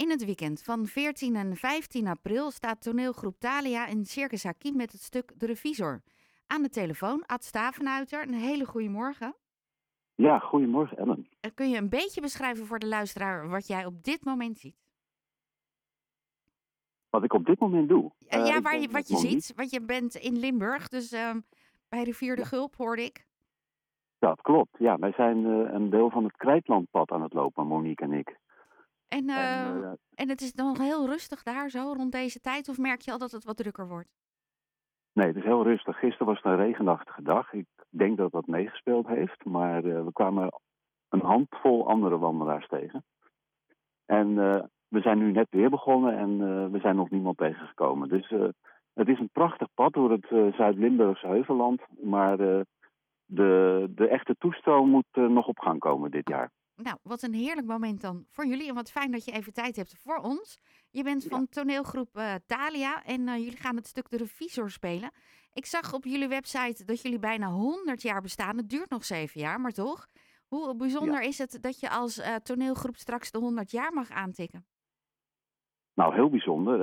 In het weekend van 14 en 15 april staat toneelgroep Thalia in Circus Hakim met het stuk De Revisor. Aan de telefoon, Ad Stavenuiter. Een hele goede morgen. Ja, goedemorgen Ellen. Eh, Kun je een beetje beschrijven voor de luisteraar wat jij op dit moment ziet? Wat ik op dit moment doe. Eh, eh, ja, ik waar je, wat je niet- ziet, want je bent in Limburg, dus ehm, bij Rivier de Gulp hoorde ik. Dat klopt. Ja, wij zijn eh, een deel van het Krijtlandpad aan het lopen, Monique en ik. En, eh, En, en het is nog heel rustig daar zo rond deze tijd, of merk je al dat het wat drukker wordt? nee, het is heel rustig. Gisteren was het een regenachtige dag. Ik denk dat dat meegespeeld heeft. Maar eh, we kwamen een handvol andere wandelaars tegen. En eh, we zijn nu net weer begonnen en we zijn nog niemand tegengekomen. Dus het is een prachtig pad door het Zuid-Limburgse heuvelland. Maar de, de echte toestroom moet nog op gang komen dit jaar. Nou, wat een heerlijk moment dan voor jullie. En wat fijn dat je even tijd hebt voor ons. Je bent van toneelgroep eh Thalia en eh, jullie gaan het stuk De Revisor spelen. Ik zag op jullie website dat jullie bijna 100 jaar bestaan. Het duurt nog zeven jaar, maar toch? Hoe bijzonder is het dat je als eh, toneelgroep straks de 100 jaar mag aantikken? Nou, heel bijzonder.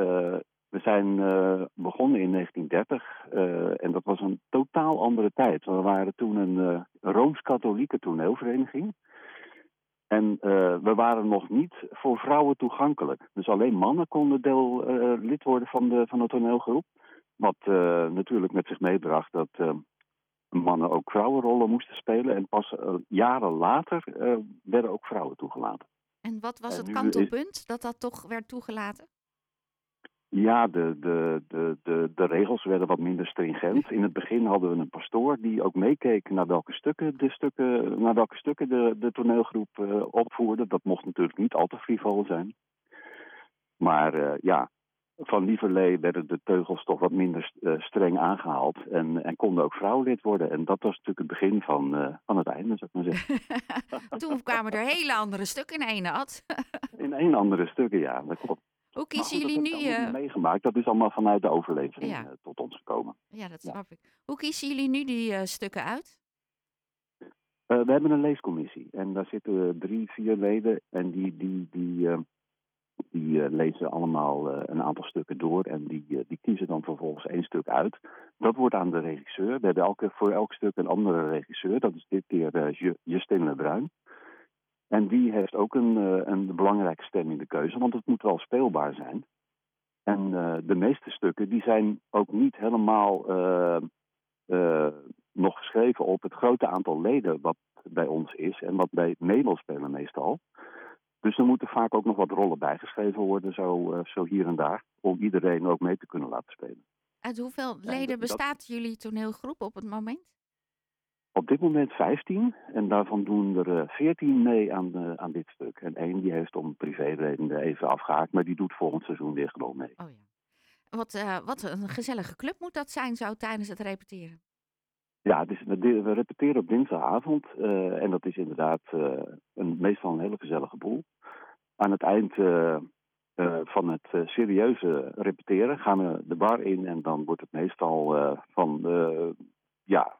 We zijn begonnen in 1930 eh, en dat was een totaal andere tijd. We waren toen een rooms-katholieke toneelvereniging. En eh, we waren nog niet voor vrouwen toegankelijk. Dus alleen mannen konden deel, eh, lid worden van de, van de toneelgroep. Wat eh, natuurlijk met zich meebracht dat mannen ook vrouwenrollen moesten spelen. En pas jaren later werden ook vrouwen toegelaten. En wat was En het kantelpunt dat dat toch werd toegelaten? Ja, de, de, de, de, de regels werden wat minder stringent. In het begin hadden we een pastoor die ook meekeek naar welke stukken de, stukken, naar welke stukken de, de toneelgroep eh, opvoerde. Dat mocht natuurlijk niet al te frivol zijn. Maar eh, ja, van lieverlee werden de teugels toch wat minder eh, streng aangehaald. En, en konden ook vrouwenlid worden. En dat was natuurlijk het begin van, van het einde, zou ik maar zeggen. Toen kwamen er hele andere stukken in één, Ad. In één andere stukken, ja, dat klopt. Hoe kiezen goed, jullie dat nu? heb ik allemaal eh, meegemaakt. Dat is allemaal vanuit de overlevering Ja. eh, tot ons gekomen. Ja, dat Ja. snap ik. Hoe kiezen jullie nu die eh, stukken uit? We hebben een leescommissie en daar zitten drie, vier leden en die, die, die, die lezen allemaal een aantal stukken door en die, die kiezen dan vervolgens één stuk uit. Dat wordt aan de regisseur. We hebben elke, voor elk stuk een andere regisseur. Dat is dit keer Ju- Justin Lebruin. En die heeft ook een, eh, een belangrijke stem in de keuze, want het moet wel speelbaar zijn. En eh, de meeste stukken die zijn ook niet helemaal eh, nog geschreven op het grote aantal leden wat bij ons is en wat bij wil spelen meestal. Dus er moeten vaak ook nog wat rollen bijgeschreven worden, zo, zo hier en daar, om iedereen ook mee te kunnen laten spelen. Uit hoeveel Ja, leden dat- bestaat jullie toneelgroep op het moment? Op dit moment 15 en daarvan doen er eh, 14 mee aan, eh, aan dit stuk. En één die heeft om privéredenen even afgehaakt, maar die doet volgend seizoen weer gewoon mee. Oh ja. Wat, eh, wat een gezellige club moet dat zijn zo tijdens het repeteren. Ja, het is, we, repeteren op dinsdagavond eh, en dat is inderdaad eh, een, meestal een hele gezellige boel. Aan het eind eh, eh, van het eh, serieuze repeteren gaan we de bar in en dan wordt het meestal eh, van, eh, ja,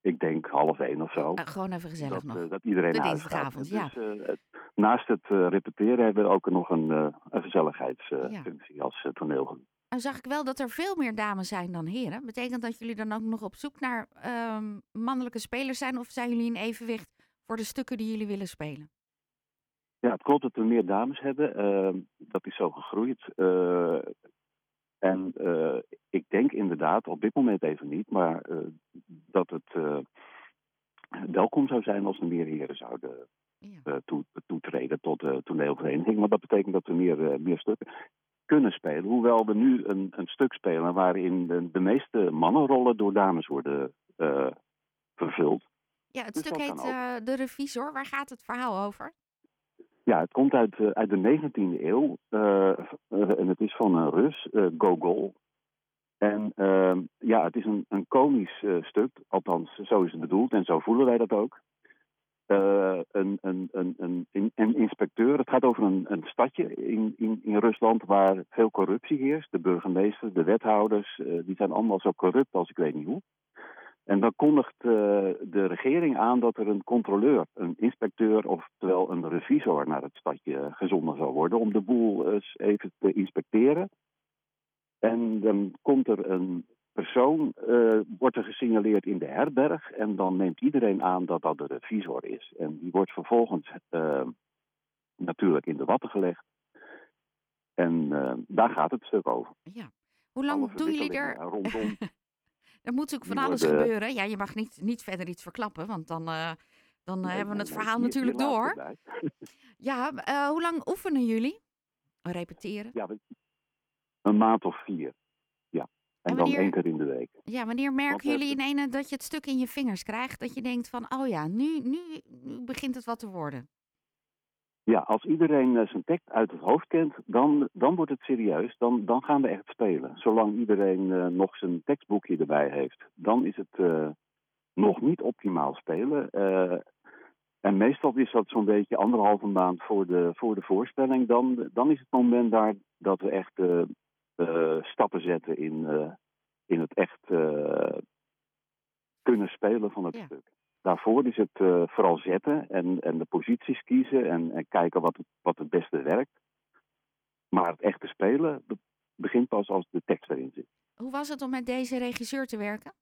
ik denk half één of zo. Eh, gewoon even gezellig dat, nog. eh, dat iedereen De dinsdagavond, ja. Dus, eh, het- naast het eh, repeteren hebben we ook nog een, eh een gezelligheidsfunctie als eh, toneelgroep. Nou zag ik wel dat er veel meer dames zijn dan heren. Betekent dat jullie dan ook nog op zoek naar ehm, mannelijke spelers zijn? Of zijn jullie in evenwicht voor de stukken die jullie willen spelen? Ja, het klopt dat we meer dames hebben. Eh, dat is zo gegroeid. Eh, en eh, ik denk inderdaad, op dit moment even niet, maar eh, dat het eh, welkom zou zijn als er meer heren zouden eh, toe- toetreden tot de toneelvereniging. Want dat betekent dat we meer, eh, meer stukken kunnen spelen. Hoewel we nu een, een stuk spelen waarin de, de meeste mannenrollen door dames worden vervuld. Ja, het Dus stuk heet De Revisor. Waar gaat het verhaal over? Ja, het komt uit, uit de 19e eeuw. en het is van een Rus, Gogol. En ehm, ja, het is een, een komisch eh, stuk. Althans, zo is het bedoeld en zo voelen wij dat ook. Eh, een, een, een, een, inspecteur. Het gaat over een, stadje in, in, in Rusland waar veel corruptie heerst. De burgemeester, de wethouders, eh, die zijn allemaal zo corrupt als ik weet niet hoe. En dan kondigt de regering aan dat er een controleur, een inspecteur, oftewel een revisor naar het stadje gezonden zal worden om de boel eens even te inspecteren. En dan komt er een persoon, uh, wordt er gesignaleerd in de herberg en dan neemt iedereen aan dat dat de revisor is. En die wordt vervolgens uh, natuurlijk in de watten gelegd. En daar gaat het stuk over. Ja. Hoe lang doen jullie er? Rondom. Er moet natuurlijk van alles worden- gebeuren. Ja, je mag niet, niet verder iets verklappen, want dan, eh, dan eh, Nee, hebben we het verhaal natuurlijk door. Ja, eh, hoe lang oefenen jullie? Repeteren? Ja, we- een maand of vier. Ja. En En dan één keer in de week. Ja, wanneer merken jullie in ene dat je het stuk in je vingers krijgt? Dat je denkt van, oh ja, nu, nu, nu begint het wat te worden. Ja, als iedereen eh, zijn tekst uit het hoofd kent, dan, dan wordt het serieus. Dan, dan gaan we echt spelen. Zolang iedereen eh, nog zijn tekstboekje erbij heeft, dan is het eh, nog niet optimaal spelen. En meestal is dat zo'n beetje anderhalve maand voor de, voor de voorstelling. Dan, dan is het moment daar dat we echt stappen zetten in, eh, in het echt eh, kunnen spelen van het Ja. stuk. Daarvoor is het eh, vooral zetten en, en de posities kiezen en, en kijken wat het, wat het beste werkt. Maar het echte spelen be- begint pas als de tekst erin zit. Hoe was het om met deze regisseur te werken?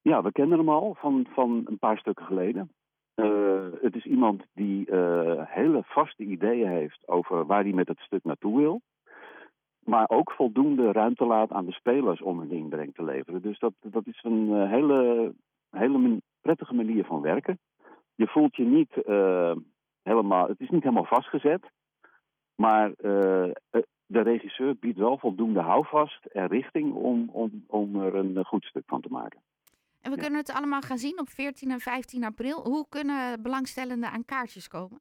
Ja, we kennen hem al van, van een paar stukken geleden. Eh, het is iemand die eh, hele vaste ideeën heeft over waar hij met het stuk naartoe wil. Maar ook voldoende ruimte laat aan de spelers om hun inbreng te leveren. Dus dat, dat is een eh, hele, hele prettige manier van werken. Je voelt je niet eh, helemaal, het is niet helemaal vastgezet. Maar eh, de regisseur biedt wel voldoende houvast en richting om, om, om er een goed stuk van te maken. En we Ja. kunnen het allemaal gaan zien op 14 en 15 april. Hoe kunnen belangstellenden aan kaartjes komen?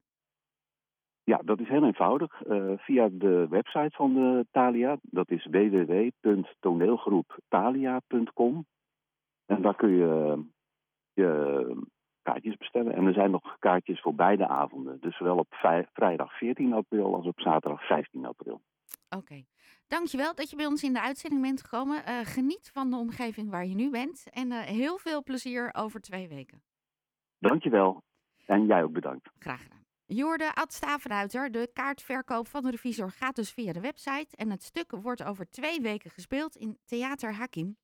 Ja, dat is heel eenvoudig. Eh, via de website van de Thalia. Dat is www.toneelgroepthalia.com. En daar kun je eh, je kaartjes bestellen. En er zijn nog kaartjes voor beide avonden. Dus zowel op vrijdag 14 april als op zaterdag 15 april. Oké. Dankjewel dat je bij ons in de uitzending bent gekomen. Eh, geniet van de omgeving waar je nu bent. En heel veel plezier over twee weken. Dankjewel. En jij ook bedankt. Graag gedaan. Jorde Ad Stavenruiter, de kaartverkoop van de revisor gaat dus via de website. En het stuk wordt over twee weken gespeeld in Theater Hakim.